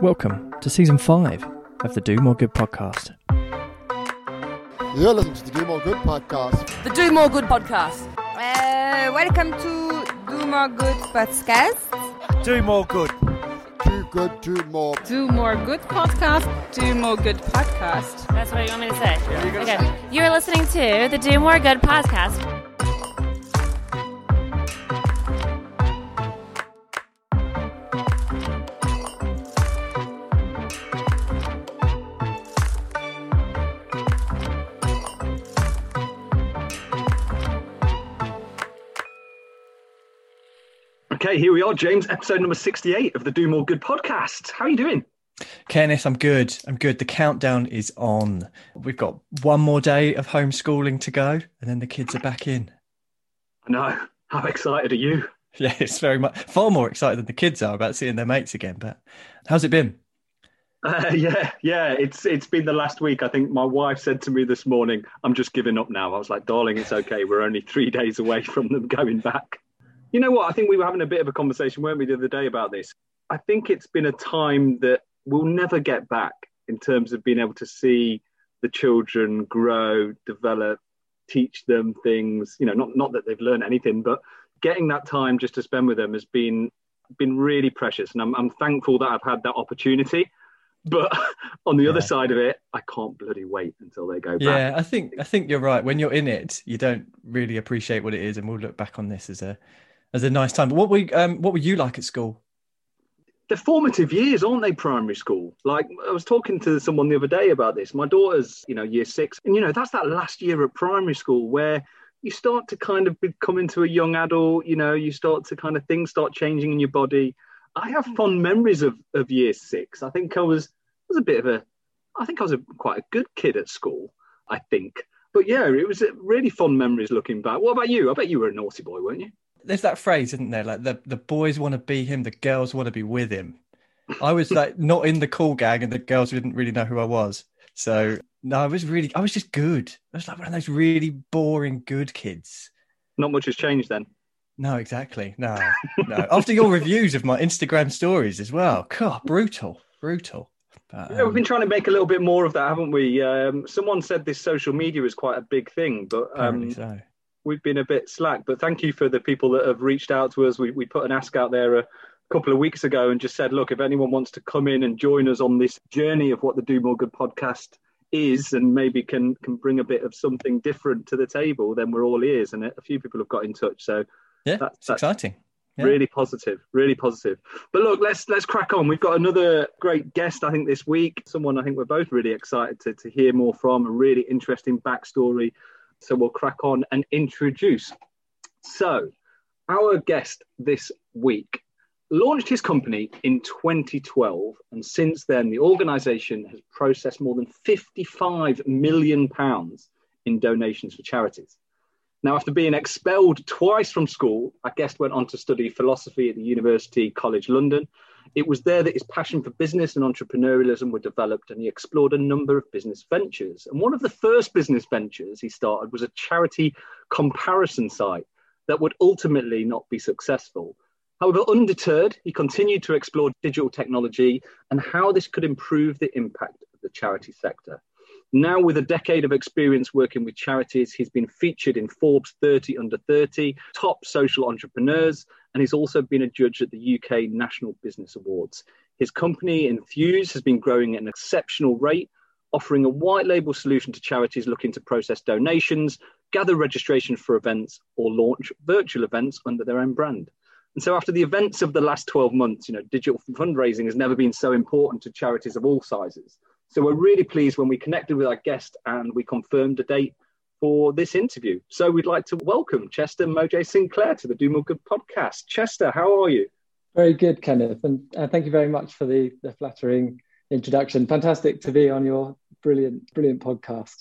Welcome to season five of the Do More Good podcast. You're listening to the Do More Good podcast. The Do More Good podcast. Uh, welcome to Do More Good podcast. Do more good. Too good, too more. Do More Good podcast. Do More Good podcast. That's what you want me to say. okay. You're listening to the Do More Good podcast. Okay, here we are, James, episode number 68 of the Do More Good podcast. How are you doing? Kenneth, I'm good. I'm good. The countdown is on. We've got one more day of homeschooling to go, and then the kids are back in. I know. How excited are you? Yeah, it's very much far more excited than the kids are about seeing their mates again. But how's it been? Uh, yeah, yeah. It's it's been the last week. I think my wife said to me this morning, "I'm just giving up now." I was like, "Darling, it's okay. We're only three days away from them going back." You know what? I think we were having a bit of a conversation, weren't we, the other day about this? I think it's been a time that we'll never get back in terms of being able to see the children grow, develop, teach them things. You know, not not that they've learned anything, but getting that time just to spend with them has been been really precious, and I'm I'm thankful that I've had that opportunity. But on the other side of it, I can't bloody wait until they go back. Yeah, I think I think you're right. When you're in it, you don't really appreciate what it is, and we'll look back on this as a as a nice time. But what we um what were you like at school? they're formative years, aren't they? Primary school. Like I was talking to someone the other day about this. My daughter's, you know, year six, and you know that's that last year at primary school where you start to kind of become into a young adult. You know, you start to kind of things start changing in your body. I have fond memories of of year six. I think I was was a bit of a, I think I was a quite a good kid at school. I think. But yeah, it was really fond memories looking back. What about you? I bet you were a naughty boy, weren't you? There's that phrase, isn't there? Like the the boys want to be him, the girls want to be with him. I was like not in the cool gang, and the girls didn't really know who I was. So no, I was really, I was just good. I was like one of those really boring good kids. Not much has changed then. No, exactly. No, no. After your reviews of my Instagram stories as well, God, brutal, brutal. But, Yeah, we've um, been trying to make a little bit more of that, haven't we? Um, someone said this social media is quite a big thing, but apparently um, so. We've been a bit slack. But thank you for the people that have reached out to us. We, we put an ask out there a couple of weeks ago and just said, look, if anyone wants to come in and join us on this journey of what the Do More Good podcast is and maybe can can bring a bit of something different to the table, then we're all ears. And a few people have got in touch. So Yeah, that's- that's- exciting. Yeah. really positive really positive but look let's let's crack on we've got another great guest i think this week someone i think we're both really excited to, to hear more from a really interesting backstory so we'll crack on and introduce so our guest this week launched his company in 2012 and since then the organization has processed more than 55 million pounds in donations for charities now, after being expelled twice from school, our guest went on to study philosophy at the University College London. It was there that his passion for business and entrepreneurialism were developed, and he explored a number of business ventures. And one of the first business ventures he started was a charity comparison site that would ultimately not be successful. However, undeterred, he continued to explore digital technology and how this could improve the impact of the charity sector. Now, with a decade of experience working with charities, he's been featured in Forbes 30 Under 30, top social entrepreneurs, and he's also been a judge at the UK National Business Awards. His company, Enthuse, has been growing at an exceptional rate, offering a white label solution to charities looking to process donations, gather registration for events, or launch virtual events under their own brand. And so, after the events of the last 12 months, you know, digital fundraising has never been so important to charities of all sizes. So we're really pleased when we connected with our guest and we confirmed a date for this interview. So we'd like to welcome Chester Mojay-Sinclare to the Do More Good podcast. Chester, how are you? Very good, Kenneth, and uh, thank you very much for the, the flattering introduction. Fantastic to be on your brilliant, brilliant podcast,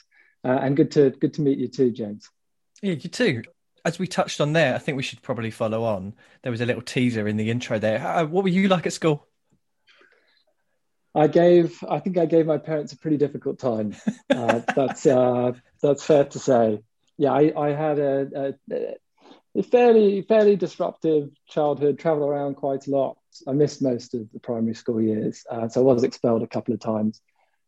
uh, and good to good to meet you too, James. Yeah, you too. As we touched on there, I think we should probably follow on. There was a little teaser in the intro there. How, what were you like at school? I gave, I think I gave my parents a pretty difficult time. Uh, that's uh, that's fair to say. Yeah, I, I had a, a, a fairly fairly disruptive childhood. Traveled around quite a lot. I missed most of the primary school years, uh, so I was expelled a couple of times.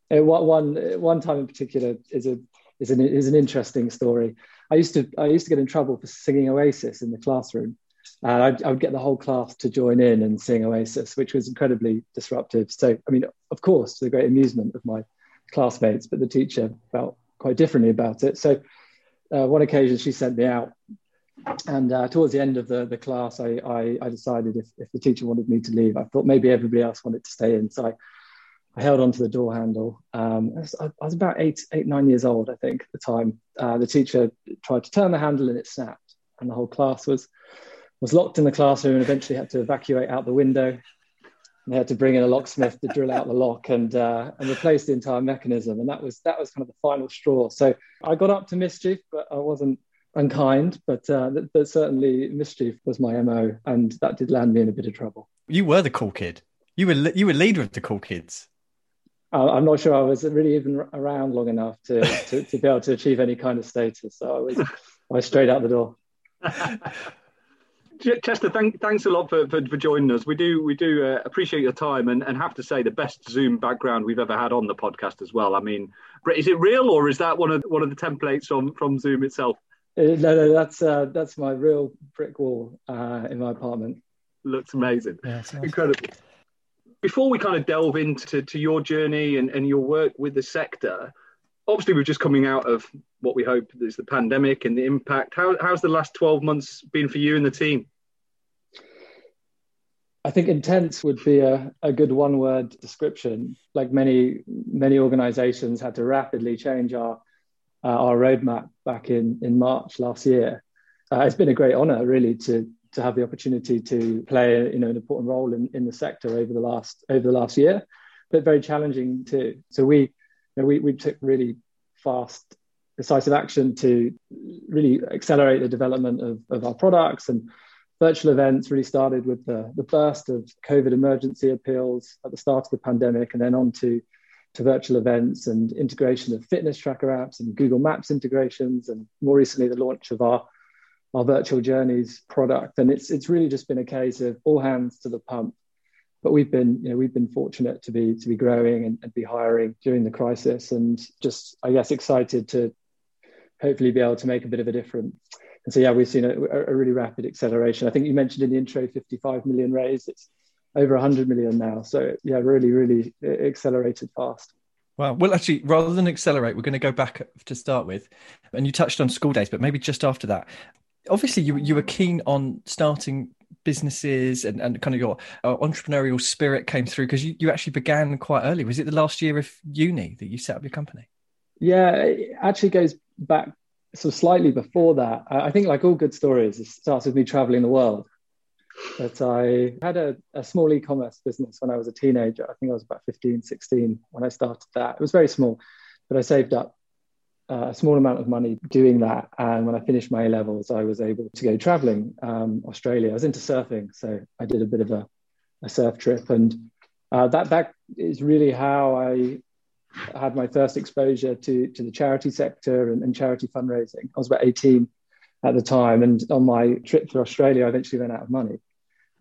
Uh, one one time in particular is a is an is an interesting story. I used to I used to get in trouble for singing Oasis in the classroom, and I'd, I would get the whole class to join in and sing Oasis, which was incredibly disruptive. So, I mean, of course, to the great amusement of my classmates, but the teacher felt quite differently about it. So, uh, one occasion she sent me out and uh, towards the end of the, the class, I, I, I, decided if, if the teacher wanted me to leave, I thought maybe everybody else wanted to stay in. So I, I held onto the door handle. Um, I, was, I, was, about eight, eight, nine years old, I think, at the time. Uh, the teacher tried to turn the handle and it snapped, and the whole class was was locked in the classroom and eventually had to evacuate out the window. And they had to bring in a locksmith to drill out the lock and uh, and replace the entire mechanism. And that was that was kind of the final straw. So I got up to mischief, but I wasn't unkind, but uh, but certainly mischief was my mo, and that did land me in a bit of trouble. You were the cool kid. You were you were leader of the cool kids. Uh, I'm not sure I was really even around long enough to, to, to be able to achieve any kind of status. So I was I was straight out the door. Chester, thank, thanks a lot for, for, for, joining us. We do we do uh, appreciate your time and, and have to say the best Zoom background we've ever had on the podcast as well. I mean, is it real or is that one of one of the templates from from Zoom itself? Uh, no, no, that's uh, that's my real brick wall uh, in my apartment. Looks amazing, yeah, incredible. Before we kind of delve into to your journey and, and your work with the sector, obviously we're just coming out of what we hope is the pandemic and the impact. How, how's the last 12 months been for you and the team? I think intense would be a, a good one word description. Like many, many organizations had to rapidly change our uh, our roadmap back in, in March last year. Uh, it's been a great honor, really, to to have the opportunity to play you know an important role in, in the sector over the last over the last year, but very challenging too. So we you know, we we took really fast, decisive action to really accelerate the development of, of our products and virtual events really started with the, the burst of COVID emergency appeals at the start of the pandemic and then on to to virtual events and integration of fitness tracker apps and Google Maps integrations, and more recently the launch of our our virtual journeys product. And it's it's really just been a case of all hands to the pump. But we've been, you know, we've been fortunate to be to be growing and, and be hiring during the crisis, and just I guess excited to hopefully be able to make a bit of a difference. And so yeah, we've seen a, a really rapid acceleration. I think you mentioned in the intro 55 million raised. It's over 100 million now. So yeah, really, really accelerated fast. Wow. Well, actually, rather than accelerate, we're going to go back to start with. And you touched on school days, but maybe just after that. Obviously, you you were keen on starting businesses and, and kind of your uh, entrepreneurial spirit came through because you, you actually began quite early. Was it the last year of uni that you set up your company? Yeah, it actually goes back so slightly before that. I think, like all good stories, it starts with me traveling the world. But I had a, a small e commerce business when I was a teenager. I think I was about 15, 16 when I started that. It was very small, but I saved up uh, a small amount of money doing that. And when I finished my A levels, I was able to go traveling um, Australia. I was into surfing, so I did a bit of a, a surf trip, and uh, that that is really how I had my first exposure to to the charity sector and, and charity fundraising. I was about 18 at the time. And on my trip to Australia, I eventually ran out of money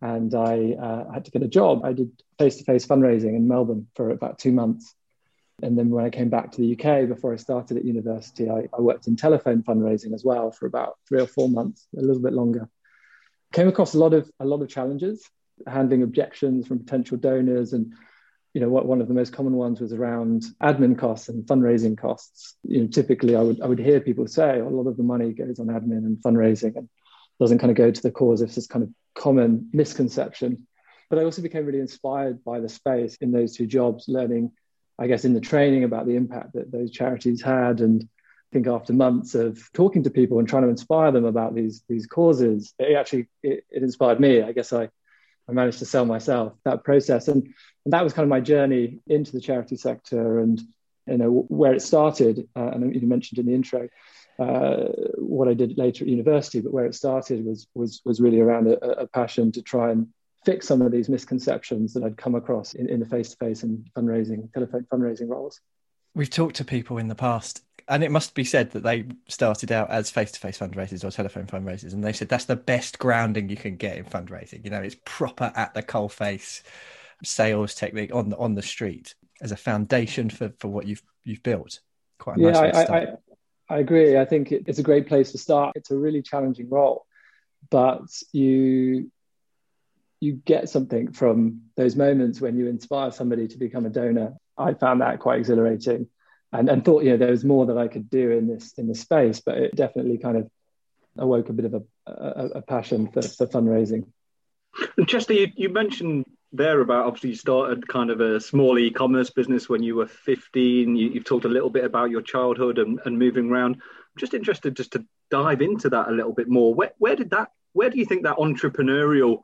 and I uh, had to get a job. I did face to face fundraising in Melbourne for about two months. And then when I came back to the UK before I started at university, I, I worked in telephone fundraising as well for about three or four months, a little bit longer. Came across a lot of a lot of challenges, handling objections from potential donors and you know, what one of the most common ones was around admin costs and fundraising costs. You know, typically I would I would hear people say oh, a lot of the money goes on admin and fundraising and doesn't kind of go to the cause. It's this kind of common misconception. But I also became really inspired by the space in those two jobs, learning, I guess, in the training about the impact that those charities had. And I think after months of talking to people and trying to inspire them about these these causes, it actually it, it inspired me. I guess I I managed to sell myself that process. And, and that was kind of my journey into the charity sector and, you know, where it started. Uh, and you mentioned in the intro, uh, what I did later at university, but where it started was, was, was really around a, a passion to try and fix some of these misconceptions that I'd come across in, in the face-to-face and fundraising, telephone fundraising roles. We've talked to people in the past and it must be said that they started out as face-to-face fundraisers or telephone fundraisers, and they said that's the best grounding you can get in fundraising. You know, it's proper at the coalface sales technique on the on the street as a foundation for for what you've you've built. Quite a yeah, nice I, I, I agree. I think it, it's a great place to start. It's a really challenging role, but you you get something from those moments when you inspire somebody to become a donor. I found that quite exhilarating, and and thought you know there was more that I could do in this in this space. But it definitely kind of awoke a bit of a, a, a passion for, for fundraising. And Chester, you, you mentioned there about obviously you started kind of a small e-commerce business when you were 15 you, have talked a little bit about your childhood and, and moving around I'm just interested just to dive into that a little bit more where, where did that where do you think that entrepreneurial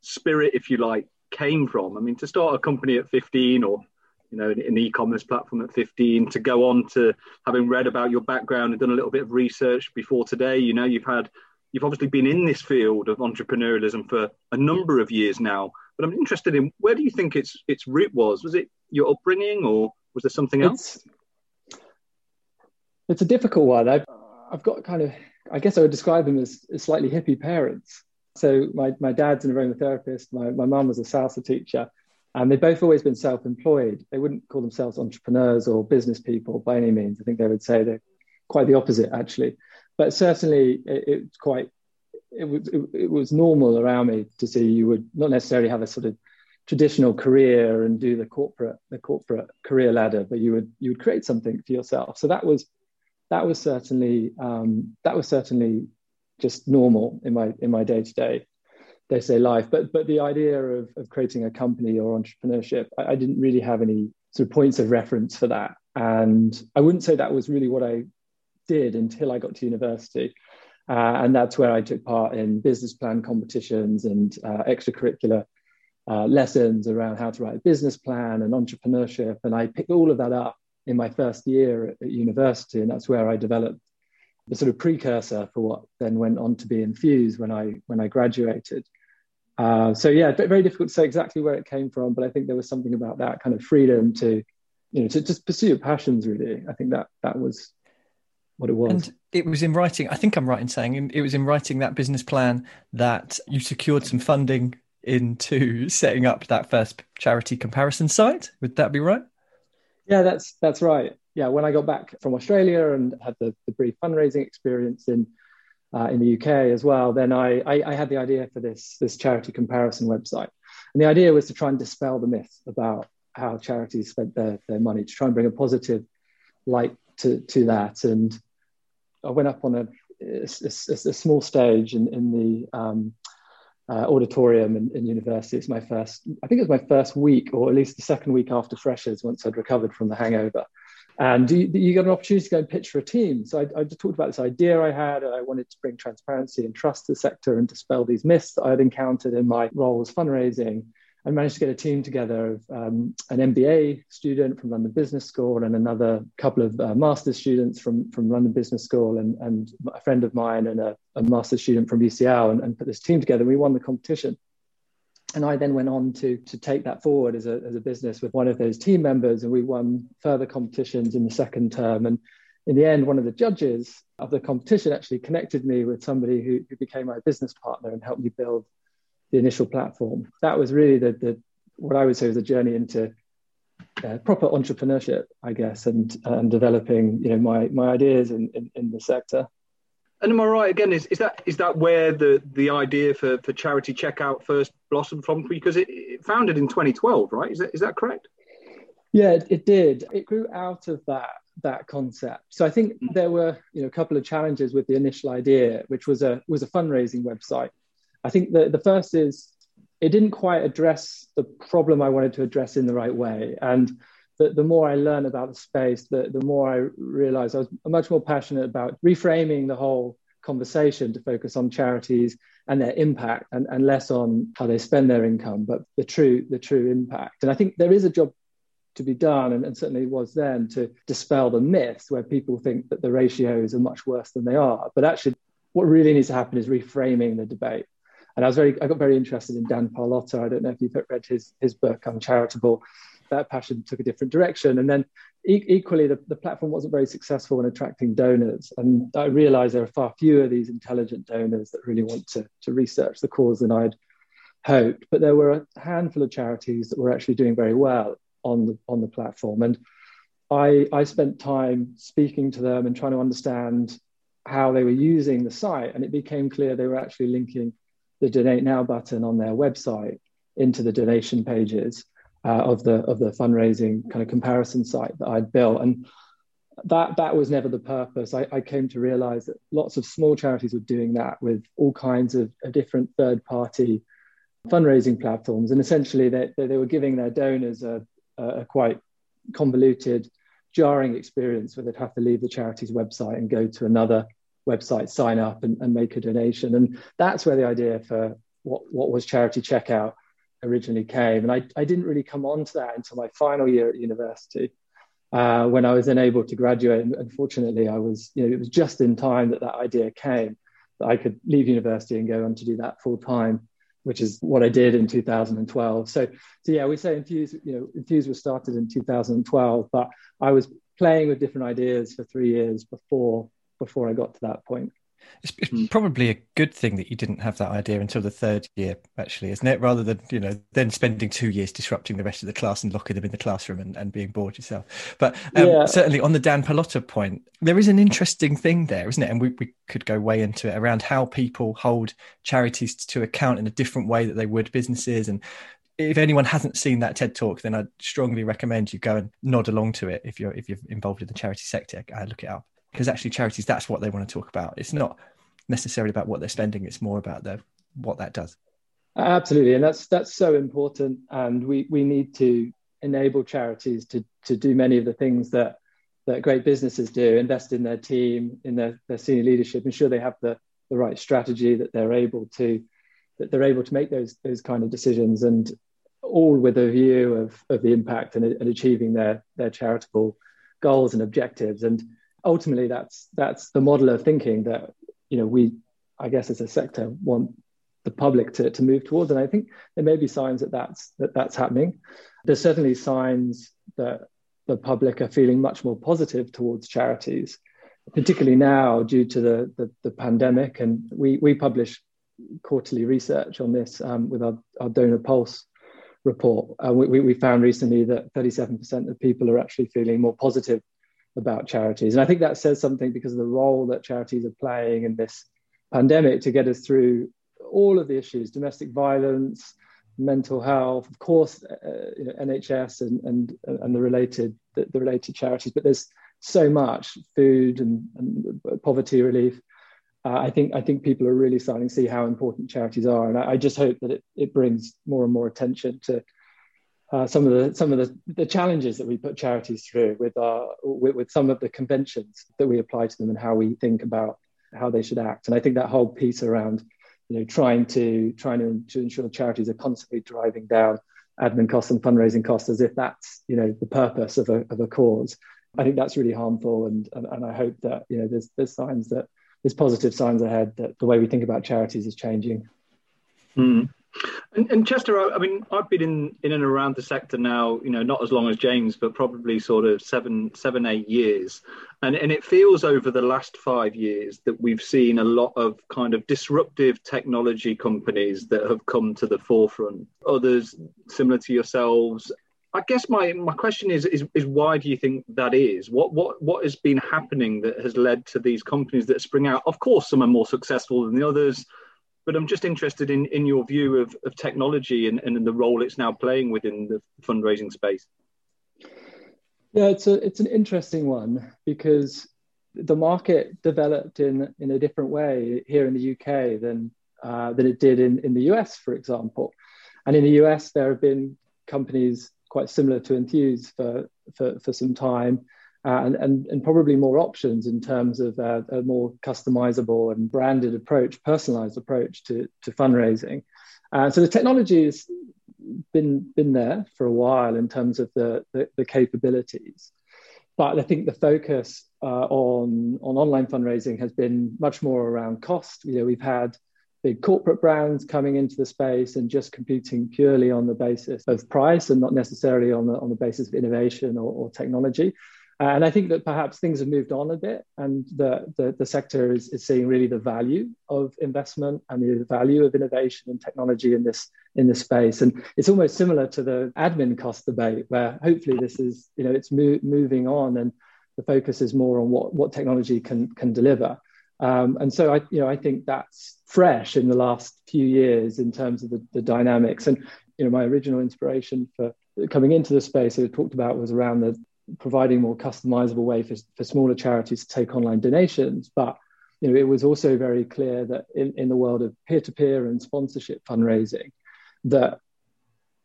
spirit if you like came from i mean to start a company at 15 or you know an, an e-commerce platform at 15 to go on to having read about your background and done a little bit of research before today you know you've had you've obviously been in this field of entrepreneurialism for a number of years now but I'm interested in where do you think its its root was? Was it your upbringing, or was there something else? It's, it's a difficult one. I've I've got kind of I guess I would describe them as, as slightly hippie parents. So my, my dad's an aromatherapist. My my mum was a salsa teacher, and they've both always been self-employed. They wouldn't call themselves entrepreneurs or business people by any means. I think they would say they're quite the opposite, actually. But certainly, it, it's quite it was it, it, was normal around me to see you would not necessarily have a sort of traditional career and do the corporate the corporate career ladder, but you would you would create something for yourself. So that was that was certainly um, that was certainly just normal in my in my day to day day say life. But but the idea of, of creating a company or entrepreneurship, I, I didn't really have any sort of points of reference for that, and I wouldn't say that was really what I did until I got to university. Uh, and that's where I took part in business plan competitions and uh, extracurricular uh, lessons around how to write a business plan and entrepreneurship. And I picked all of that up in my first year at, at university. And that's where I developed the sort of precursor for what then went on to be infused when I, when I graduated. Uh, so yeah, very difficult to say exactly where it came from, but I think there was something about that kind of freedom to, you know, to just pursue your passions. Really, I think that that was what it was. And it was in writing, I think I'm right in saying it was in writing that business plan that you secured some funding into setting up that first charity comparison site. Would that be right? Yeah, that's that's right. Yeah, when I got back from Australia and had the, the brief fundraising experience in uh, in the UK as well, then I, I, I had the idea for this this charity comparison website, and the idea was to try and dispel the myth about how charities spent their, their money to try and bring a positive light to, to that and I went up on a, a, a, a small stage in, in the um, uh, auditorium in, in, university. It's my first, I think it was my first week, or at least the second week after freshers, once I'd recovered from the hangover. And you, you got an opportunity to go and pitch for a team. So I, I just talked about this idea I had. I wanted to bring transparency and trust to the sector and dispel these myths that I had encountered in my role as fundraising. I managed to get a team together of um, an MBA student from London Business School and another couple of uh, master's students from, from London Business School and, and a friend of mine and a, a master's student from UCL and, and put this team together. We won the competition. And I then went on to, to take that forward as a, as a business with one of those team members. And we won further competitions in the second term. And in the end, one of the judges of the competition actually connected me with somebody who, who became my business partner and helped me build the initial platform. That was really the, the what I would say was a journey into uh, proper entrepreneurship, I guess, and and developing you know my my ideas in, in, in the sector. And am I right again? Is, is that is that where the, the idea for, for charity checkout first blossomed from? Because it, it founded in 2012, right? Is that is that correct? Yeah, it, did. It grew out of that that concept. So I think mm. there were you know a couple of challenges with the initial idea, which was a was a fundraising website I think the, the first is it didn't quite address the problem I wanted to address in the right way. And the, the more I learn about the space, the, the more I realize I was much more passionate about reframing the whole conversation to focus on charities and their impact and, and less on how they spend their income, but the true, the true impact. And I think there is a job to be done, and, and certainly was then, to dispel the myths where people think that the ratios are much worse than they are. But actually, what really needs to happen is reframing the debate and I was very, I got very interested in Dan Pallotta. I don't know if you've read his his book, Uncharitable, that passion took a different direction. And then e- equally, the, the platform wasn't very successful in attracting donors. And I realized there are far fewer of these intelligent donors that really want to, to research the cause than I'd hoped. But there were a handful of charities that were actually doing very well on the, on the platform. And I, I spent time speaking to them and trying to understand how they were using the site. And it became clear they were actually linking the donate now button on their website into the donation pages uh, of the of the fundraising kind of comparison site that I'd built. And that that was never the purpose. I, I, came to realize that lots of small charities were doing that with all kinds of, of different third party fundraising platforms. And essentially they, they, were giving their donors a, a quite convoluted, jarring experience where they'd have to leave the charity's website and go to another website, sign up and, and make a donation. And that's where the idea for what, what was charity checkout originally came. And I, I didn't really come on to that until my final year at university. Uh, when I was then able to graduate, and unfortunately, I was, you know, it was just in time that that idea came that I could leave university and go on to do that full time, which is what I did in 2012. So, so yeah, we say Enthuse, you know, Enthuse was started in 2012, but I was playing with different ideas for three years before before I got to that point. It's, it's mm. probably a good thing that you didn't have that idea until the third year, actually, isn't it? Rather than you know then spending two years disrupting the rest of the class and locking them in the classroom and, and being bored yourself. But um, yeah. certainly on the Dan Pallotta point, there is an interesting thing there, isn't it? And we, we could go way into it around how people hold charities to account in a different way that they would businesses and if anyone hasn't seen that TED talk, then I'd strongly recommend you go and nod along to it if you're if you're involved in the charity sector. I look it up because actually charities that's what they want to talk about. It's not necessarily about what they're spending it's more about what that does. Absolutely and that's that's so important and we we need to enable charities to to do many of the things that that great businesses do invest in their team in their, their senior leadership ensure they have the the right strategy that they're able to that they're able to make those those kind of decisions and all with a view of, of the impact and, and achieving their their charitable goals and objectives. And ultimately that's that's the model of thinking that you know we i guess as a sector want the public to, to move towards. And i think there may be signs that that's that that's happening. There's certainly signs that the public are feeling much more positive towards charities particularly now due to the the, the pandemic. And we we publish quarterly research on this um, with our, our donor pulse report. Uh, we, we found recently that 37% of people are actually feeling more positive about charities. And I think that says something because of the role that charities are playing in this pandemic to get us through all of the issues domestic violence, mental health, of course, uh, you know, NHS and, and, and the, related, the, the, related charities, but there's so much food and, and poverty relief. Uh, I think I think people are really starting to see how important charities are, and I, I just hope that it, it brings more and more attention to uh, some of the some of the, the challenges that we put charities through with our with, with, some of the conventions that we apply to them and how we think about how they should act. And I think that whole piece around you know trying to trying to, to ensure charities are constantly driving down admin costs and fundraising costs as if that's you know the purpose of a, of a cause. I think that's really harmful, and, and and I hope that you know there's there's signs that there's positive signs ahead that the way we think about charities is changing. Mm. And, and, Chester, I, I, mean, I've been in, in and around the sector now, you know, not as long as James, but probably sort of seven, seven, eight years. And, and it feels over the last five years that we've seen a lot of kind of disruptive technology companies that have come to the forefront. Others similar to yourselves. I guess my, my question is, is is why do you think that is? What what what has been happening that has led to these companies that spring out? Of course, some are more successful than the others but I'm just interested in, in your view of, of technology and, and the role it's now playing within the fundraising space. Yeah, it's a it's an interesting one because the market developed in in a different way here in the UK than uh, than it did in, in the US, for example. And in the US, there have been companies quite similar to Enthuse for, for, for some time uh, and, and, and, probably more options in terms of uh, a more customizable and branded approach, personalized approach to, to fundraising. Uh, so the technology has been, been there for a while in terms of the, the, the capabilities. But I think the focus uh, on, on online fundraising has been much more around cost. You know, we've had big corporate brands coming into the space and just competing purely on the basis of price and not necessarily on the on the basis of innovation or, or technology. And I think that perhaps things have moved on a bit, and the, the, the, sector is, is seeing really the value of investment and the value of innovation and technology in this in this space. And it's almost similar to the admin cost debate, where hopefully this is you know it's mo- moving on, and the focus is more on what what technology can can deliver. Um, and so I you know I think that's fresh in the last few years in terms of the, the dynamics. And you know my original inspiration for coming into the space that we talked about was around the providing more customizable way for, for smaller charities to take online donations. But you know, it was also very clear that in, in the world of peer-to-peer and sponsorship fundraising, that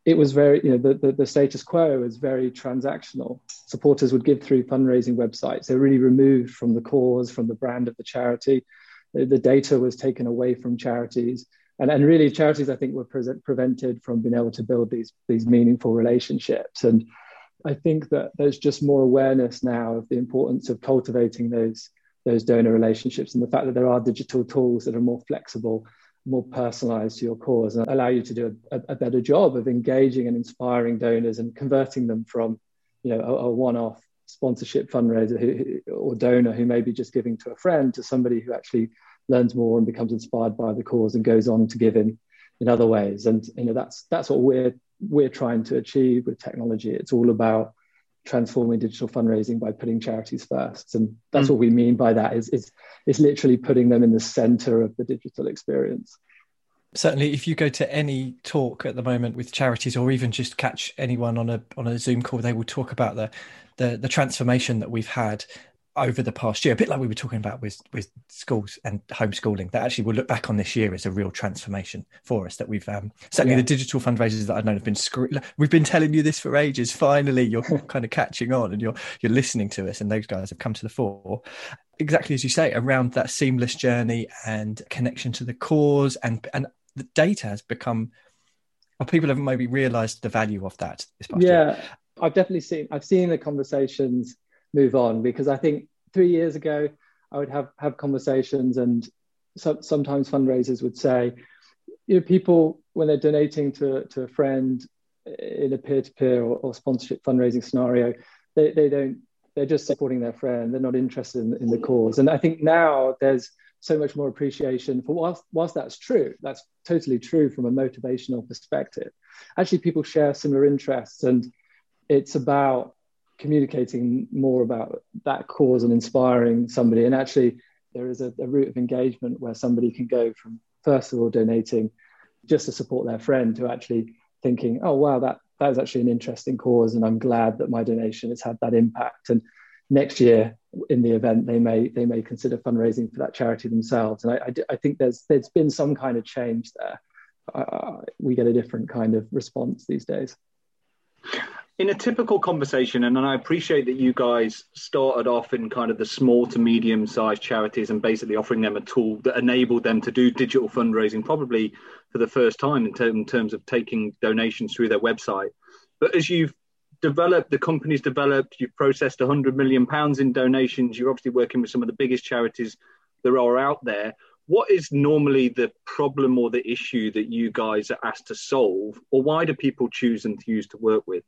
it was very, you know, the, the, the, status quo was very transactional. Supporters would give through fundraising websites. They're really removed from the cause, from the brand of the charity. The, the data was taken away from charities. And, and really, charities, I think, were pre- prevented from being able to build these, these meaningful relationships. And I think that there's just more awareness now of the importance of cultivating those those donor relationships and the fact that there are digital tools that are more flexible, more personalized to your cause and allow you to do a, a better job of engaging and inspiring donors and converting them from, you know, a, a one-off sponsorship fundraiser who, or donor who may be just giving to a friend to somebody who actually learns more and becomes inspired by the cause and goes on to give in in other ways. And you know that's that's what we're we're trying to achieve with technology. It's all about transforming digital fundraising by putting charities first. And that's mm. what we mean by that is, is, is literally putting them in the center of the digital experience. Certainly, if you go to any talk at the moment with charities, or even just catch anyone on a on a Zoom call, they will talk about the the, the transformation that we've had over the past year, a bit like we were talking about with with schools and homeschooling, that actually we'll look back on this year as a real transformation for us. That we've um, certainly yeah. the digital fundraisers that I've known have been screwed. We've been telling you this for ages. Finally, you're kind of catching on and you're you're listening to us, and those guys have come to the fore. Exactly as you say, around that seamless journey and connection to the cause, and and the data has become. Well, people have maybe realised the value of that. yeah, year. I've definitely seen. I've seen the conversations move on because I think three years ago I would have have conversations and so, sometimes fundraisers would say, you know, people when they're donating to to a friend in a peer-to-peer or, or sponsorship fundraising scenario, they, they don't they're just supporting their friend. They're not interested in, in the cause. And I think now there's so much more appreciation for whilst, whilst that's true, that's totally true from a motivational perspective. Actually, people share similar interests, and it's about communicating more about that cause and inspiring somebody. And actually, there is a, a route of engagement where somebody can go from first of all donating just to support their friend to actually thinking, oh wow, that that is actually an interesting cause, and I'm glad that my donation has had that impact. And next year in the event, they may they may consider fundraising for that charity themselves. And I, I, I think there's there's been some kind of change there. Uh, we get a different kind of response these days in a typical conversation, and I appreciate that you guys started off in kind of the small to medium sized charities and basically offering them a tool that enabled them to do digital fundraising, probably for the first time in, in terms of taking donations through their website. But as you've developed, the company's developed, you've processed 100 million pounds in donations, you're obviously working with some of the biggest charities there are out there. What is normally the problem or the issue that you guys are asked to solve, or why do people choose Enthuse to work with?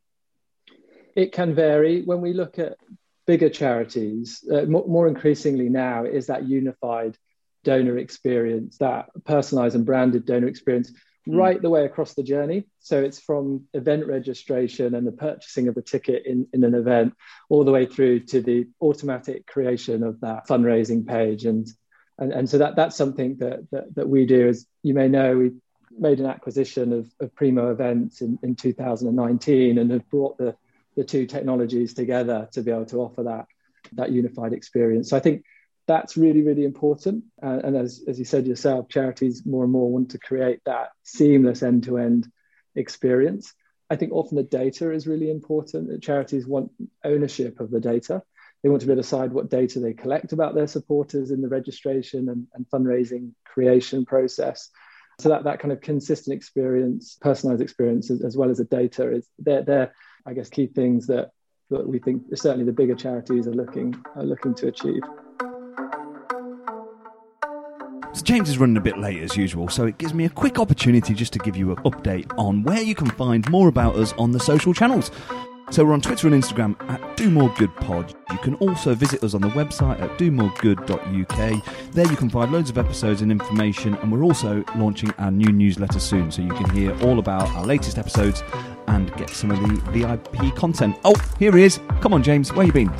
It can vary. When we look at bigger charities, uh, more, more increasingly now is that unified donor experience, that personalized and branded donor experience mm. right the way across the journey. So it's from event registration and the purchasing of the ticket in, in an event all the way through to the automatic creation of that fundraising page. And and, and so that, that's something that, that, that we do. As you may know, we made an acquisition of, of Primo Events in, in 2019 and have brought the the two technologies together to be able to offer that that unified experience. So I think that's really really important. Uh, and as as you said yourself, charities more and more want to create that seamless end to end experience. I think often the data is really important. Charities want ownership of the data. They want to be able to decide what data they collect about their supporters in the registration and, and fundraising creation process. So that, that kind of consistent experience, personalized experience, as, as well as the data, is they're, they're I guess, key things that, that we think certainly the bigger charities are looking are looking to achieve. So James is running a bit late as usual, so it gives me a quick opportunity just to give you an update on where you can find more about us on the social channels. So we're on Twitter and Instagram at Do More Good Pod. You can also visit us on the website at domoregood.uk. There you can find loads of episodes and information, and we're also launching our new newsletter soon, so you can hear all about our latest episodes and get some of the VIP content. Oh, here he is. Come on, James, where you been?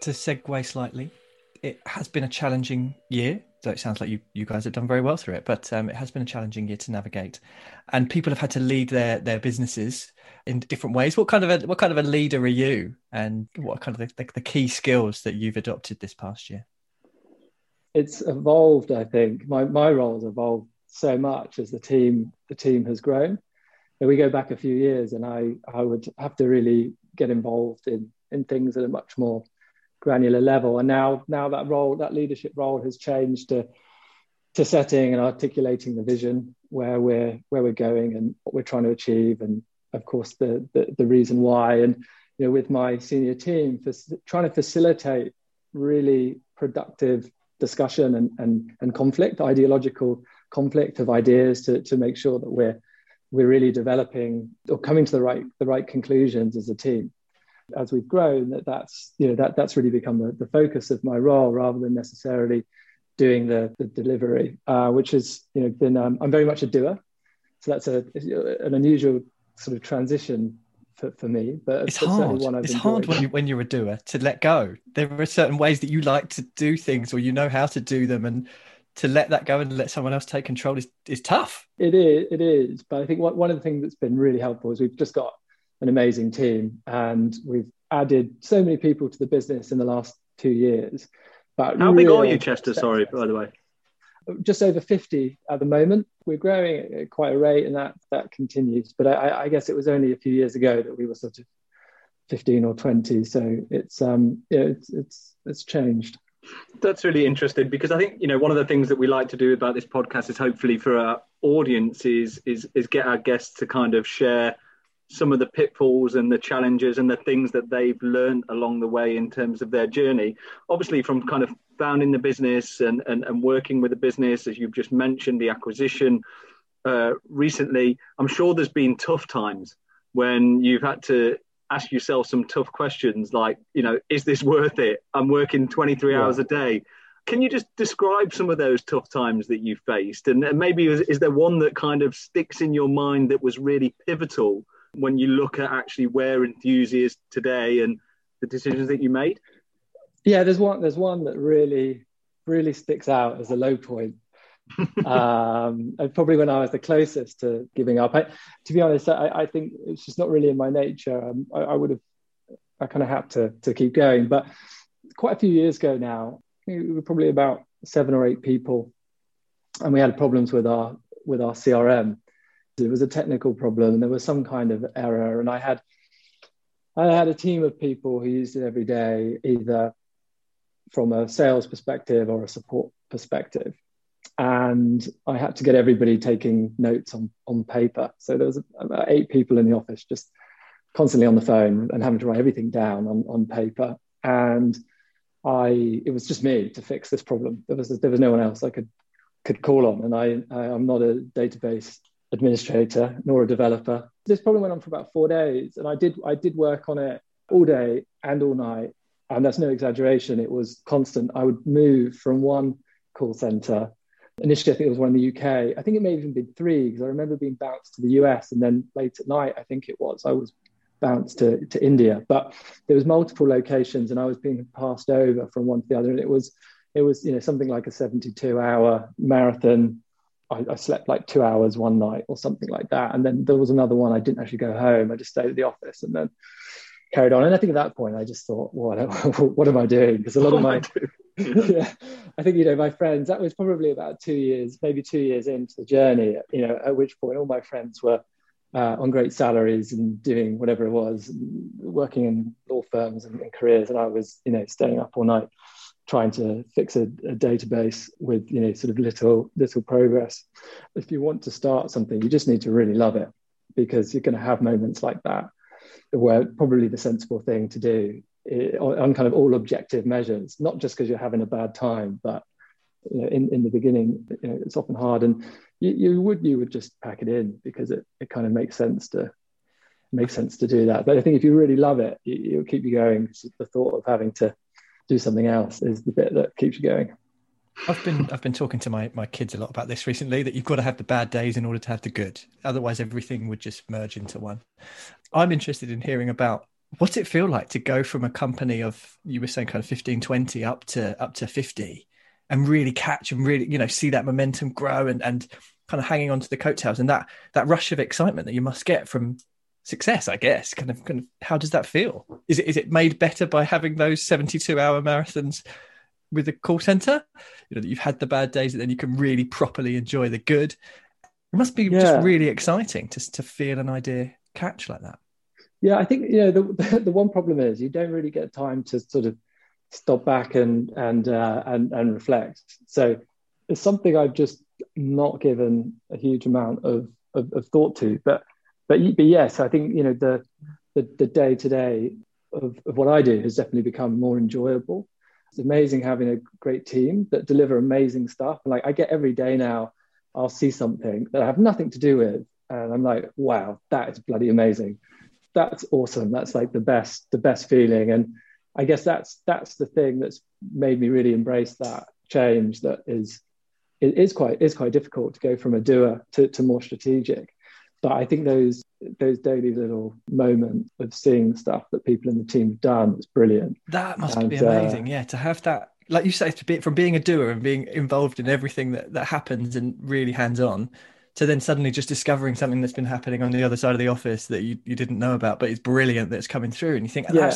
To segue slightly, it has been a challenging year so it sounds like you, you guys have done very well through it, but um, it has been a challenging year to navigate, and people have had to lead their their businesses in different ways. What kind of a what kind of a leader are you, and what kind of the, the, the key skills that you've adopted this past year? It's evolved. I think my my role has evolved so much as the team the team has grown. And we go back a few years, and I I would have to really get involved in in things at a much more granular level. And now, now that role, that leadership role has changed to, to setting and articulating the vision where we're where we're going and what we're trying to achieve, and of course the the, the reason why. And you know, with my senior team, for trying to facilitate really productive discussion and, and, and conflict, ideological conflict of ideas to, to make sure that we're we're really developing or coming to the right the right conclusions as a team. As we've grown that that's you know that that's really become the, the focus of my role rather than necessarily doing the, the delivery uh, which has you know been um, i'm very much a doer. So that's a an unusual sort of transition for, for me but it's hard. it's hard when, you, when you're a doer to let go. There are certain ways that you like to do things or you know how to do them and to let that go and let someone else take control is, is tough it is it is but i think one, one of the things that's been really helpful is we've just got an amazing team, and we've added so many people to the business in the last two years. But how big are you, Chester? Sorry, by the way. Just over 50 at the moment. We're growing at quite a rate, and that that continues. But I, I guess it was only a few years ago that we were sort of 15 or 20. So it's um yeah, it's it's it's changed. That's really interesting because I think you know one of the things that we like to do about this podcast is hopefully for our audience is is, is get our guests to kind of share some of the pitfalls and the challenges and the things that they've learned along the way in terms of their journey. Obviously, from kind of founding the business and, and, and working with the business, as you've just mentioned, the acquisition uh, recently, I'm sure there's been tough times when you've had to ask yourself some tough questions like, you know, is this worth it? I'm working 23 yeah. hours a day. Can you just describe some of those tough times that you faced? And maybe is, is there one that kind of sticks in your mind that was really pivotal when you look at actually where Enthuse is today and the decisions that you made? Yeah, there's one. There's one that really, really sticks out as a low point. um, and probably when I was the closest to giving up. I, to be honest, I, I, think it's just not really in my nature. Um, I, I, would have, I kind of had to to keep going. But quite a few years ago now, we were probably about seven or eight people, and we had problems with our with our CRM. It was a technical problem, and there was some kind of error. And I had, I had a team of people who used it every day, either from a sales perspective or a support perspective. And I had to get everybody taking notes on, on paper. So there was about eight people in the office just constantly on the phone and having to write everything down on, on paper. And I, it was just me to fix this problem. There was, there was no one else I could, could call on. And I, I I'm not a database administrator nor a developer. This problem went on for about four days, and I did I did work on it all day and all night, and that's no exaggeration. It was constant. I would move from one call center. Initially, I think it was one in the UK. I think it may have even been three because I remember being bounced to the US, and then late at night, I think it was I was bounced to, to India. But there was multiple locations, and I was being passed over from one to the other, and it was it was you know something like a 72 hour marathon I, I, slept like two hours one night or something like that. And then there was another one I didn't actually go home. I just stayed at the office and then carried on. And I think at that point I just thought, what, what am I doing? Because a lot of my, yeah, I think, you know, my friends, that was probably about two years, maybe two years into the journey, you know, at which point all my friends were uh, on great salaries and doing whatever it was, working in law firms and, and careers. And I was, you know, staying up all night trying to fix a, a, database with you know sort of little little progress if you want to start something you just need to really love it because you're going to have moments like that where probably the sensible thing to do eh, on, on kind of all objective measures, not just because you're having a bad time, but you know, in, in the beginning, you know, it's often hard. And you, you would you would just pack it in because it, it kind of makes sense to makes sense to do that. But I think if you really love it, it will keep you going. The thought of having to do something else is the bit that keeps you going. I've been I've been talking to my, my kids a lot about this recently that you've got to have the bad days in order to have the good. Otherwise everything would just merge into one. I'm interested in hearing about what's it feel like to go from a company of you were saying kind of 15 20 up to up to 50 and really catch and really you know see that momentum grow and and kind of hanging on to the coattails and that that rush of excitement that you must get from success i guess kind of kind of how does that feel is it is it made better by having those 72 hour marathons with the call center you know that you've had the bad days and then you can really properly enjoy the good it must be yeah. just really exciting to to feel an idea catch like that yeah i think you know the the one problem is you don't really get time to sort of stop back and and uh, and and reflect so it's something i've just not given a huge amount of of, of thought to but but but yes, I think you know the the day to day of what I do has definitely become more enjoyable. It's amazing having a great team that deliver amazing stuff. Like I get every day now, I'll see something that I have nothing to do with, and I'm like, wow, that is bloody amazing. That's awesome. That's like the best the best feeling, and I guess that's that's the thing that's made me really embrace that change. That is it is quite is quite difficult to go from a doer to, to more strategic but I think those those daily little moments of seeing the stuff that people in the team have done is brilliant. That must and, be amazing, uh, yeah. To have that, like you say, to be from being a doer and being involved in everything that that happens and really hands on, to then suddenly just discovering something that's been happening on the other side of the office that you, you didn't know about, but it's brilliant that's coming through, and you think yeah.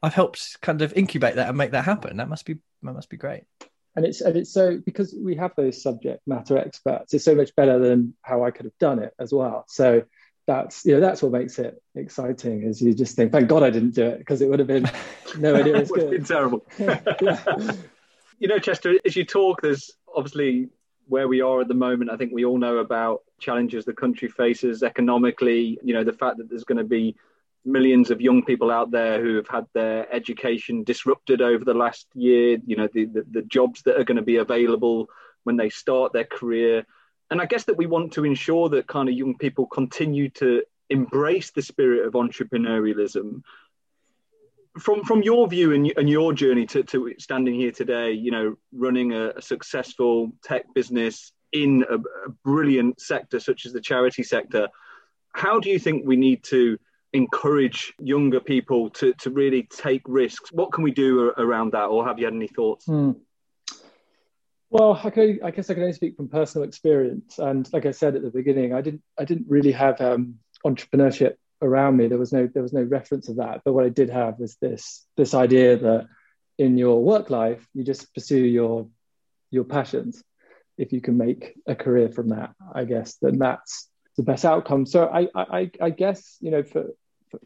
I've helped kind of incubate that and make that happen. That must be that must be great and it's and it's so because we have those subject matter experts it's so much better than how i could have done it as well. So that's you know that's what makes it exciting is you just think thank god i didn't do it because it would have been no idea it's good been terrible. Yeah. you know chester as you talk there's obviously where we are at the moment. I think we all know about challenges the country faces economically you know the fact that there's going to be millions of young people out there who have had their education disrupted over the last year, you know, the, the, the, jobs that are going to be available when they start their career. And I guess that we want to ensure that kind of young people continue to embrace the spirit of entrepreneurialism. From from your view and, and your journey to, to standing here today, you know, running a, a successful tech business in a, a brilliant sector such as the charity sector, how do you think we need to encourage younger people to, to really take risks? What can we do around that, or have you had any thoughts? Hmm. Well, I, could, I, guess I can only speak from personal experience, and like I said at the beginning, I didn't I didn't really have um, entrepreneurship around me. There was no there was no reference of that. But what I did have was this this idea that in your work life you just pursue your your passions. If you can make a career from that, I guess then that's the best outcome. So I I, I guess you know for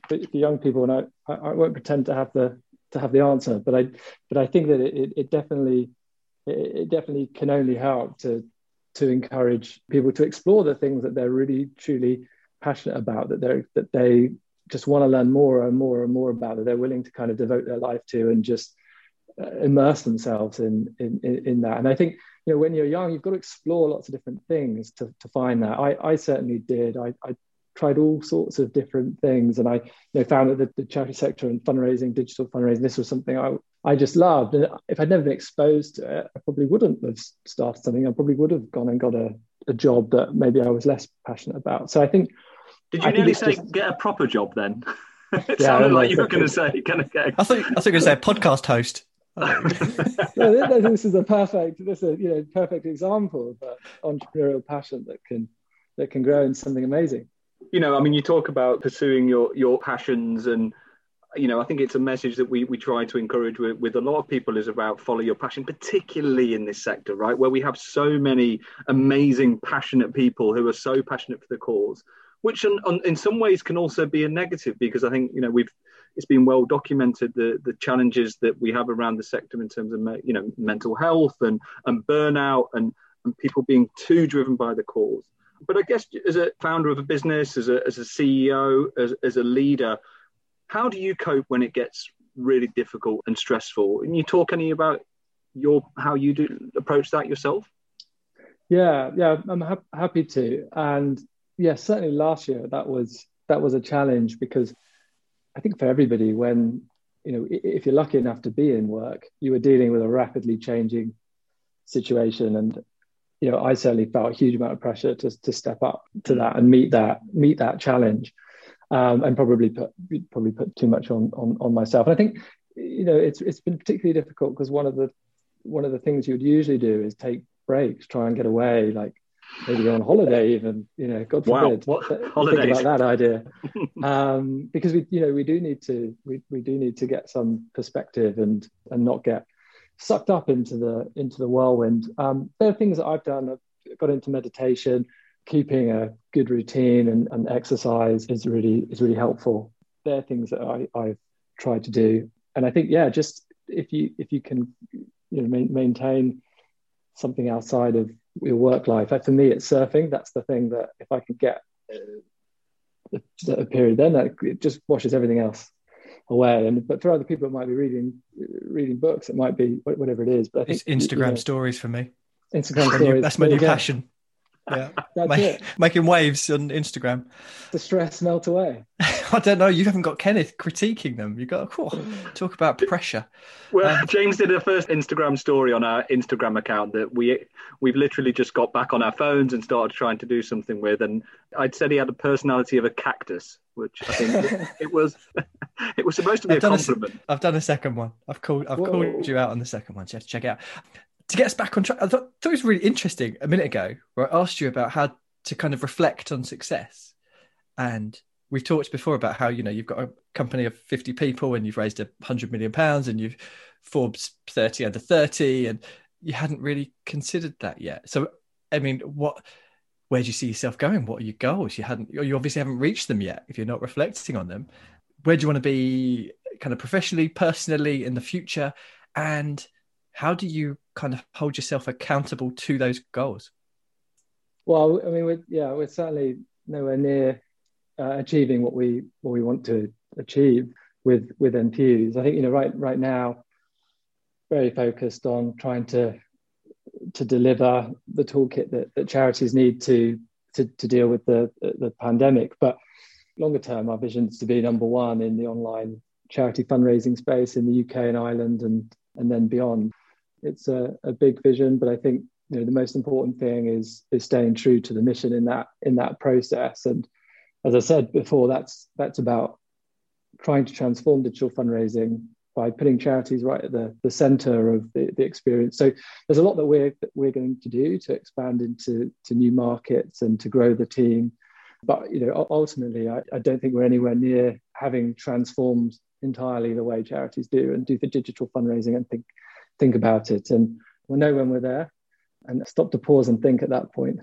for, for young people, and I, I won't pretend to have the to have the answer, but I but I think that it, it definitely it definitely can only help to to encourage people to explore the things that they're really truly passionate about that they that they just want to learn more and more and more about that they're willing to kind of devote their life to and just uh, immerse themselves in, in in that. And i think you know when you're young you've got to explore lots of different things to, to find that. I i certainly did. I i tried all sorts of different things, and I you know, found that the, the, charity sector and fundraising, digital fundraising, this was something I I just loved. And if I'd never been exposed to it, I probably wouldn't have started something. I probably would have gone and got a, a job that maybe I was less passionate about. So I think. Did you I nearly say just, get a proper job then? it yeah, sounded like you were going to say, "Can I get?" I thought I was going to say a podcast host. this is a perfect, this is a you know perfect example of entrepreneurial passion that can that can grow into something amazing you know, I mean, you talk about pursuing your your passions, and you know, I think it's a message that we we try to encourage with, with a lot of people is about follow your passion, particularly in this sector, right, where we have so many amazing, passionate people who are so passionate for the cause, which on, in some ways can also be a negative because I think you know we've it's been well documented the the challenges that we have around the sector in terms of you know mental health and and burnout and and people being too driven by the cause but I guess as a founder of a business, as a, as a CEO, as, as a leader, how do you cope when it gets really difficult and stressful. Can you talk any about your how you do approach that yourself? Yeah, yeah, I'm ha- happy to. And yeah, certainly last year that was that was a challenge because I think for everybody, when you know, if you're lucky enough to be in work, you were dealing with a rapidly changing situation, and you know, I certainly felt a huge amount of pressure to to step up to that and meet that meet that challenge, um, and probably put probably put too much on on on myself. And I think you know, it's it's been particularly difficult because one of the one of the things you would usually do is take breaks, try and get away, like maybe go on holiday even, you know, God forbid. Wow, what think about that idea. um, because we, you know, we do need to, we, we do need to get some perspective and, and not get sucked up into the, into the whirlwind. Um, there are things that I've done. I've got into meditation, keeping a good routine and, and exercise is really, is really helpful. There are things that I, I've tried to do. And I think, yeah, just if you, if you can, you know, maintain something outside of your work life. For me, it's surfing. That's the thing that if I can get uh, a, period, then that it just washes everything else away. And but for other people, it might be reading reading books. It might be whatever it is. But I think, it's Instagram you know, stories for me. Instagram stories. That's my new passion. Yeah, That's Ma- it. making waves on Instagram. The stress melt away. I don't know. You haven't got Kenneth critiquing them. You got oh, talk about pressure. Well, um, James did a first Instagram story on our Instagram account that we we've literally just got back on our phones and started trying to do something with. And I'd said he had the personality of a cactus, which I think it, it, was. It was supposed to be I've a compliment. A, I've done a second one. I've called. I've Whoa. called you out on the second one. So you have to check it out. To get us back on track, I thought, thought it was really interesting a minute ago where I asked you about how to kind of reflect on success and we've talked before about how you know you've got a company of 50 people and you've raised a hundred million pounds and you've Forbes 30 under 30 and you hadn't really considered that yet. So I mean, what where do you see yourself going? What are your goals? You hadn't you obviously haven't reached them yet if you're not reflecting on them. Where do you want to be kind of professionally, personally in the future? And how do you kind of hold yourself accountable to those goals? Well, I mean, we're, yeah, we're certainly nowhere near uh, achieving what we what we want to achieve with with Enthuse. I think you know right right now, very focused on trying to to deliver the toolkit that, that charities need to, to to deal with the the pandemic. But longer term, our vision is to be number one in the online charity fundraising space in the UK and Ireland and and then beyond. It's a, a big vision, but I think you know the most important thing is is staying true to the mission in that in that process and as I said before, that's that's about trying to transform digital fundraising by putting charities right at the, the center of the, the experience. So there's a lot that we're that we're going to do to expand into to new markets and to grow the team. But you know, ultimately, I, I don't think we're anywhere near having transformed entirely the way charities do and do the digital fundraising and think think about it. And we'll know when we're there and stop to pause and think at that point.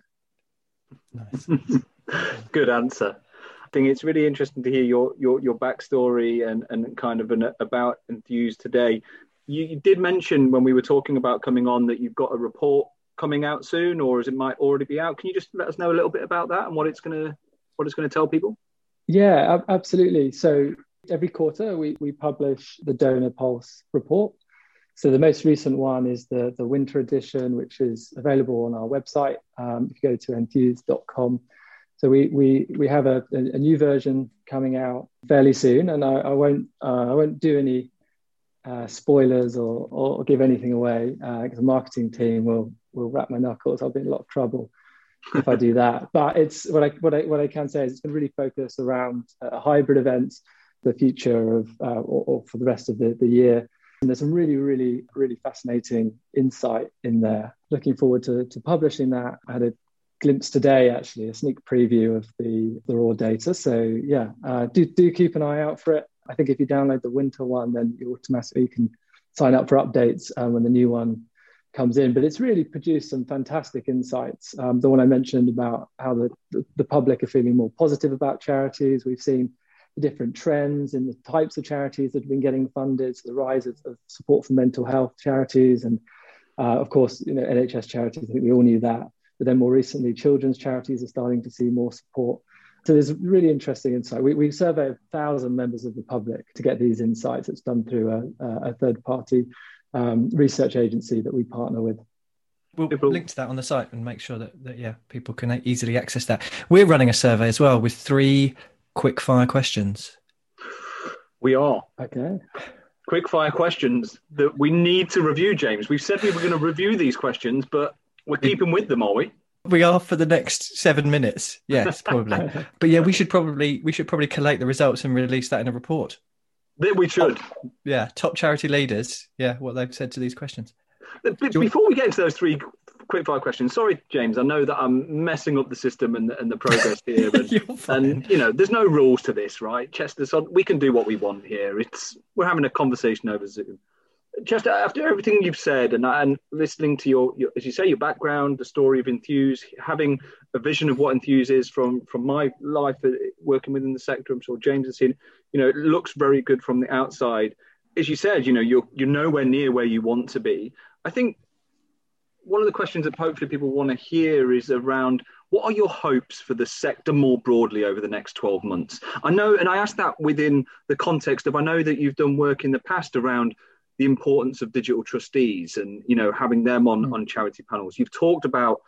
Nice. Good answer I think it's really interesting to hear your your your backstory and and kind of an, about Enthuse today. You, you, did mention when we were talking about coming on that you've got a report coming out soon, or as it might already be out. Can you just let us know a little bit about that and what it's gonna what it's gonna tell people? Yeah, absolutely. So every quarter we we publish the Donor Pulse report. So the most recent one is the the winter edition, which is available on our website. Um, if you go to enthuse.com so we we we have a, a new version coming out fairly soon, and I, I won't uh, I won't do any uh, spoilers or, or give anything away because uh, the marketing team will will wrap my knuckles. I'll be in a lot of trouble if I do that. But it's what I what I what I can say is it's to really focus around uh, hybrid events, the future of uh, or, or, for the rest of the, the year. And there's some really, really, really fascinating insight in there. Looking forward to, to publishing that. I had a glimpse today, actually, a sneak preview of the, the raw data. So yeah, uh, do, do keep an eye out for it. I think if you download the winter one, then you automatically can sign up for updates uh, when the new one comes in. But it's really produced some fantastic insights. Um, the one I mentioned about how the, the, the, public are feeling more positive about charities. We've seen the different trends in the types of charities that have been getting funded, so the rise of, of support for mental health charities, and uh, of course, you know, NHS charities. I think we all knew that. But then more recently, children's charities are starting to see more support So there's really interesting insight. We, we survey a thousand members of the public to get these insights. It's done through a, a third party um, research agency that we partner with. We'll link to that on the site and make sure that, that yeah people can easily access that. We're running a survey as well with three quick fire questions. We are. Okay. Quick fire questions that we need to review, James. We've said we were going to review these questions, but we're keeping with them, are we? We are for the next seven minutes. Yes, probably. but yeah, we should probably we should probably collate the results and release that in a report. That we should. Yeah, top charity leaders. Yeah, what they've said to these questions. Before we get into those three quickfire questions, sorry, James, I know that I'm messing up the system and, and the progress here, and, and, you know, there's no rules to this, right? Chester, so we can do what we want here. It's we're having a conversation over Zoom. Chester, after everything you've said and, and listening to your, your, as you say, your background, the story of Enthuse, having a vision of what Enthuse is from from my life uh, working within the sector, I'm sure James has seen. You know, it looks very good from the outside. As you said, you know, you're you're nowhere near where you want to be. I think one of the questions that hopefully people want to hear is around what are your hopes for the sector more broadly over the next 12 months? I know, and I ask that within the context of I know that you've done work in the past around the importance of digital trustees and you know having them on mm. on charity panels. You've talked about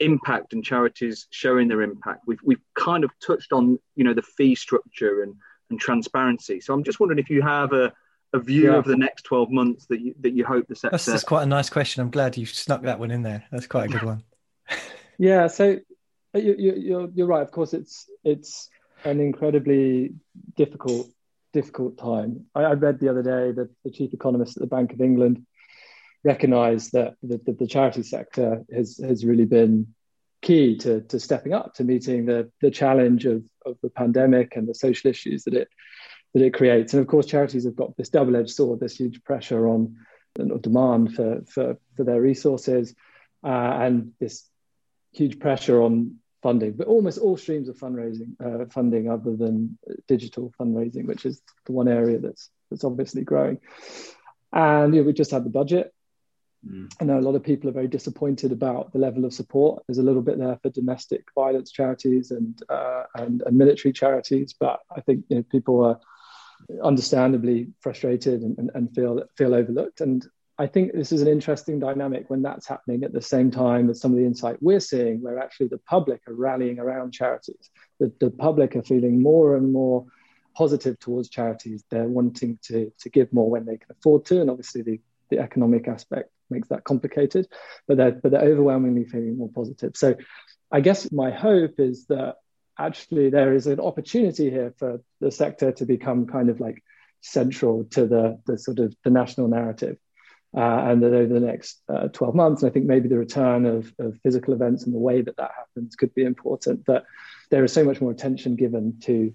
impact and charities showing their impact. We've we've kind of touched on you know the fee structure and and transparency. So I'm just wondering if you have a a view yeah. of the next 12 months that you, that you hope the sector. That's, that's quite a nice question. I'm glad you snuck that one in there. That's quite a good one. yeah. So uh, you, you, you're, you're right. Of course, it's, it's an incredibly difficult, difficult time. I, I read the other day that the chief economist at the Bank of England recognised that the, the, the, charity sector has, has really been key to, to stepping up to meeting the, the challenge of, of the pandemic and the social issues that it that it creates. And of course, charities have got this double-edged sword, this huge pressure on demand for, for, for their resources uh, and this huge pressure on funding, but almost all streams of fundraising uh, funding other than digital fundraising, which is the one area that's that's obviously growing. And you know, we just had the budget. Mm. I know a lot of people are very disappointed about the level of support. There's a little bit there for domestic violence charities and uh, and, and military charities, but I think you know, people are understandably frustrated and, and, and feel feel overlooked. And I think this is an interesting dynamic when that's happening at the same time as some of the insight we're seeing, where actually the public are rallying around charities. The, the public are feeling more and more positive towards charities. They're wanting to, to give more when they can afford to. And obviously, the, the economic aspect makes that complicated, but they're, but they're overwhelmingly feeling more positive. So I guess my hope is that actually there is an opportunity here for the sector to become kind of like central to the, the sort of the national narrative. Uh, and that over the next uh, 12 months, and I think maybe the return of, of, physical events and the way that that happens could be important. That there is so much more attention given to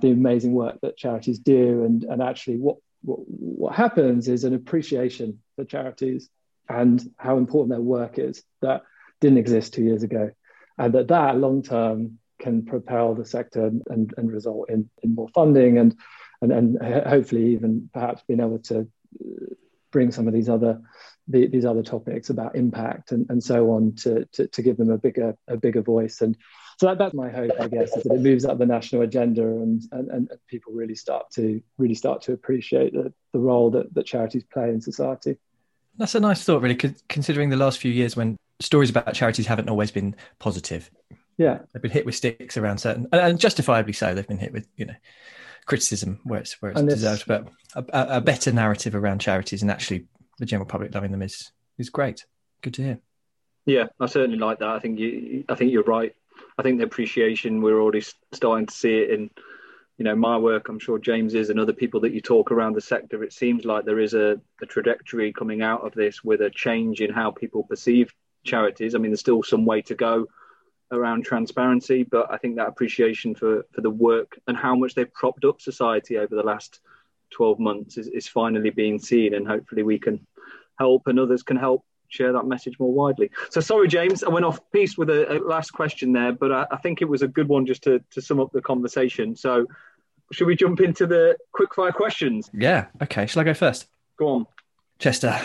the amazing work that charities do, and, and actually what, what, what happens is an appreciation for charities and how important their work is that didn't exist two years ago, and that that long term can propel the sector and, and result in, in more funding and, and, and hopefully even perhaps being able to uh, bring some of these other these other topics about impact and, and so on to, to, to give them a bigger a bigger voice and so that, that's my hope I guess is that it moves up the national agenda and, and, and people really start to really start to appreciate the, the role that, that charities play in society. That's a nice thought, really, considering the last few years when stories about charities haven't always been positive yeah. They've been hit with sticks around certain and justifiably so they've been hit with you know criticism where it's where it's this, deserved but a, a, better narrative around charities and actually the general public loving them is is great. Good to hear. Yeah i certainly like that. I think you i think you're right. I think the appreciation we're already starting to see it in you know my work i'm sure james is and other people that you talk around the sector it seems like there is a, a trajectory coming out of this with a change in how people perceive charities. I mean there's still some way to go around transparency, but I think that appreciation for for the work and how much they've propped up society over the last 12 months is, is finally being seen, and hopefully we can help and others can help share that message more widely. So sorry, James, I went off piece with a, a last question there, but I, I, think it was a good one just to to sum up the conversation. So should we jump into the quickfire questions? Yeah. Okay. Shall I go first? Go on, Chester.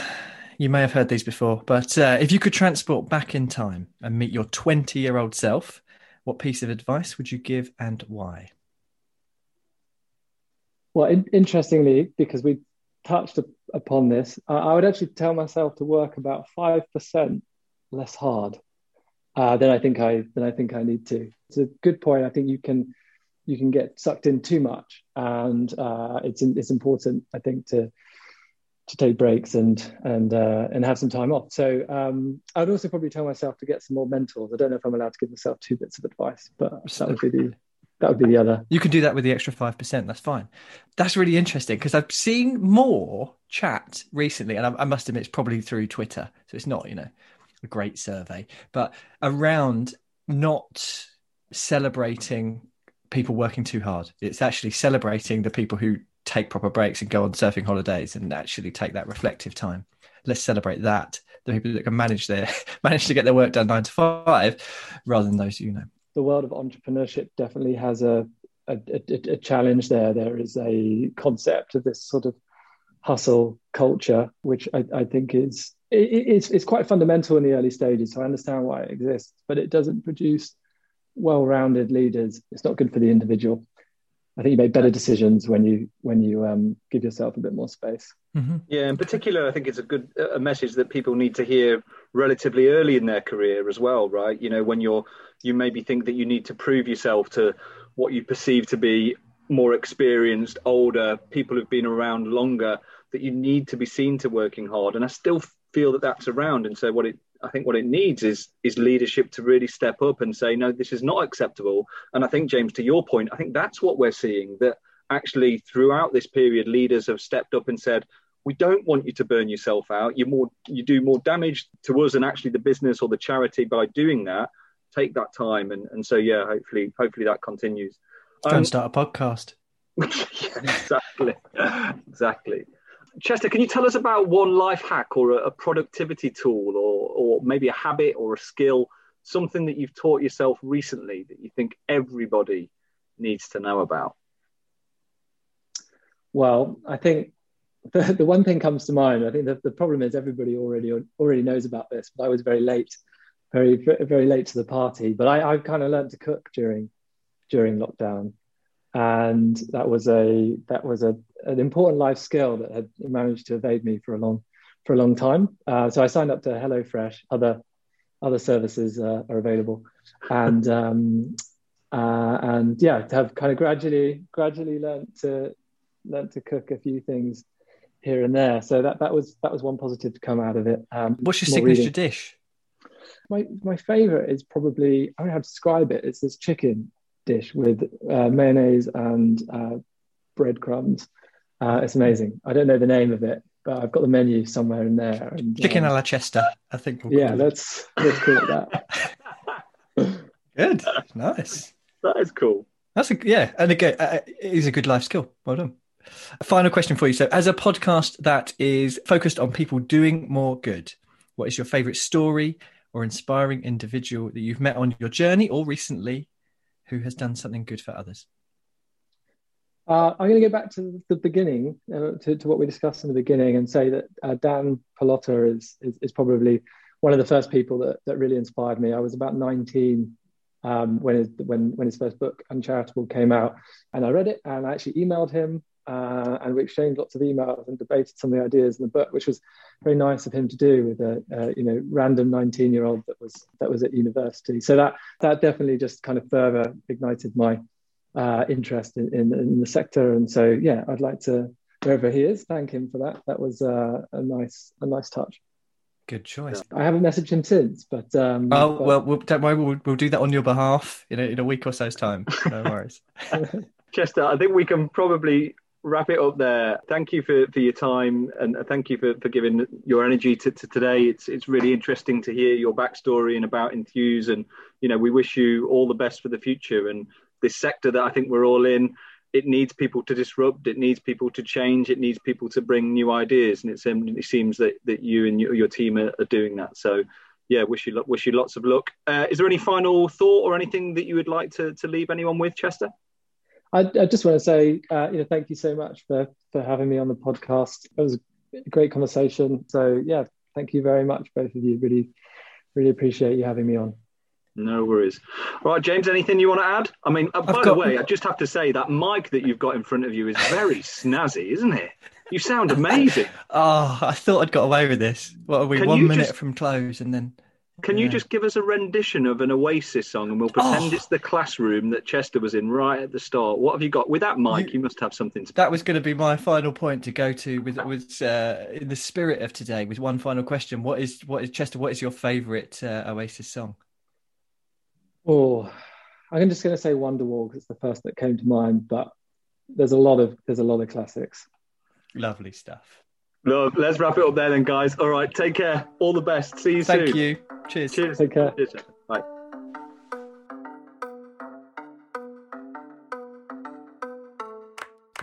You may have heard these before, but uh, if you could transport back in time and meet your 20 year old self, What piece of advice would you give and why? Well, in- interestingly, because we touched upon this, I-, would actually tell myself to work about five percent less hard uh, than I think I than I think I need to. It's a good point. I think you can you can get sucked in too much, and uh, it's it's important. I think to to take breaks and and uh, and have some time off. So um, I would also probably tell myself to get some more mentors. I don't know if I'm allowed to give myself two bits of advice, but that would be the that would be the other. You can do that with the extra five percent. That's fine. That's really interesting because I've seen more chat recently, and I, I must admit it's probably through Twitter, so it's not you know a great survey, but around not celebrating people working too hard. It's actually celebrating the people who take proper breaks and go on surfing holidays and actually take that reflective time. Let's celebrate that. The people that can manage their manage to get their work done nine to five, rather than those you know. The world of entrepreneurship definitely has a a, a, a challenge there. There is a concept of this sort of hustle culture, which I, I think is it, it's it's quite fundamental in the early stages. So I understand why it exists, but it doesn't produce well-rounded leaders. It's not good for the individual. I think you make better decisions when you when you um, give yourself a bit more space. Mm-hmm. Yeah, in particular, I think it's a good a message that people need to hear relatively early in their career as well, right? You know, when you're you maybe think that you need to prove yourself to what you perceive to be more experienced, older people who've been around longer, that you need to be seen to working hard. And I still feel that that's around. And so what it I think what it needs is is leadership to really step up and say, no, this is not acceptable. And I think James, to your point, I think that's what we're seeing that actually throughout this period, leaders have stepped up and said, we don't want you to burn yourself out. You more you do more damage to us and actually the business or the charity by doing that. Take that time and and so yeah, hopefully hopefully that continues. Go um, start a podcast. yeah, exactly, exactly. Chester, can you tell us about one life hack or a, a productivity tool or, or maybe a habit or a skill, something that you've taught yourself recently that you think everybody needs to know about? Well, I think the, the one thing comes to mind. I think the, the problem is everybody already already knows about this, but I was very late, very very late to the party. But I, I've kind of learned to cook during during lockdown, and that was a that was a an important life skill that had managed to evade me for a long for a long time. Uh, so I signed up to HelloFresh. Other other services uh, are available, and um, uh, and yeah, to have kind of gradually gradually learned to learned to cook a few things here and there. So that that was that was one positive to come out of it. Um, What's your signature reading. dish? My my favorite is probably I don't know how to describe it. It's this chicken dish with uh, mayonnaise and uh, breadcrumbs. Uh, it's amazing. I don't know the name of it, but I've got the menu somewhere in there. And, Chicken um, a la Chester, I think. We'll yeah, let's let's call it that. good, nice. That is cool. That's a yeah, and again, uh, it is a good life skill. Well done. A final question for you. So, as a podcast that is focused on people doing more good, what is your favorite story or inspiring individual that you've met on your journey or recently who has done something good for others? Uh, I'm going to go back to the beginning, uh, to, to, what we discussed in the beginning, and say that uh, Dan Pallotta is, is, is probably one of the first people that, that really inspired me. I was about 19 um, when his when when his first book Uncharitable came out, and I read it, and I actually emailed him, uh, and we exchanged lots of emails and debated some of the ideas in the book, which was very nice of him to do with a, a you know random 19 year old that was that was at university. So that that definitely just kind of further ignited my uh, interest in, in, in, the sector. And so, yeah, I'd like to, wherever he is, thank him for that. That was uh, a nice, a nice touch. Good choice. I haven't messaged him since, but um, oh but... well, well, don't worry, we'll, we'll do that on your behalf in a, in a week or so's time. No worries. Chester, I think we can probably wrap it up there. Thank you for, for your time and thank you for, for giving your energy to, to today. It's it's really interesting to hear your backstory and about Enthuse, and you know we wish you all the best for the future. And this sector that I think we're all in, it needs people to disrupt. It needs people to change. It needs people to bring new ideas. And it seems that, that you and your, your team are, are, doing that. So, yeah, wish you wish you lots of luck. Uh, is there any final thought or anything that you would like to, to leave anyone with, Chester? I, I just want to say, uh, you know, thank you so much for for having me on the podcast. It was a great conversation. So, yeah, thank you very much, both of you. Really, really appreciate you having me on. No worries. All right, James, anything you want to add? I mean, uh, by the way, I just have to say that mic that you've got in front of you is very snazzy, isn't it? You sound amazing. Oh, I thought I'd got away with this. What are we? Can one minute just- from close, and then Can you just give us a rendition of an Oasis song and we'll pretend Oh. it's the classroom that Chester was in right at the start? What have you got? With that mic, you, You- must have something to that was going to be my final point to go to with with uh, in the spirit of today. With one final question: What is what is Chester? What is your favourite uh, Oasis song? Oh, I'm just going to say Wonderwall because it's the first that came to mind. But there's a lot of there's a lot of classics. Lovely stuff. Look, let's wrap it up there then, guys. All right, take care. All the best. See you Thank soon. Thank you. Cheers. Cheers. Take care. Cheers. Bye.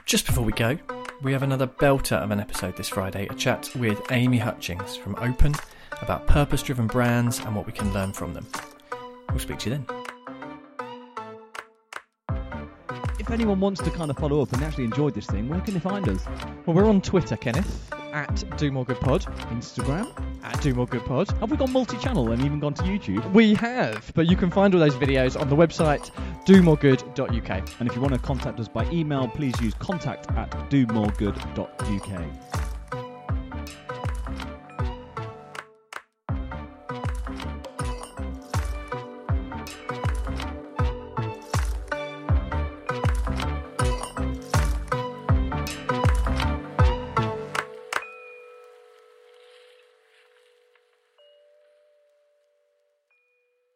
Just before we go, we have another belter of an episode this Friday a chat with Amy Hutchings from Open about purpose driven brands and what we can learn from them. We'll speak to you then. If anyone wants to kind of follow up and actually enjoyed this thing, where can they find us? Well, we're on Twitter, Kenneth, at Do More Good Pod, Instagram? at Do More Good Pod. Have we gone multi-channel and even gone to YouTube? We have, but you can find all those videos on the website domoregood.uk. And if you want to contact us by email, please use contact at domoregood.uk.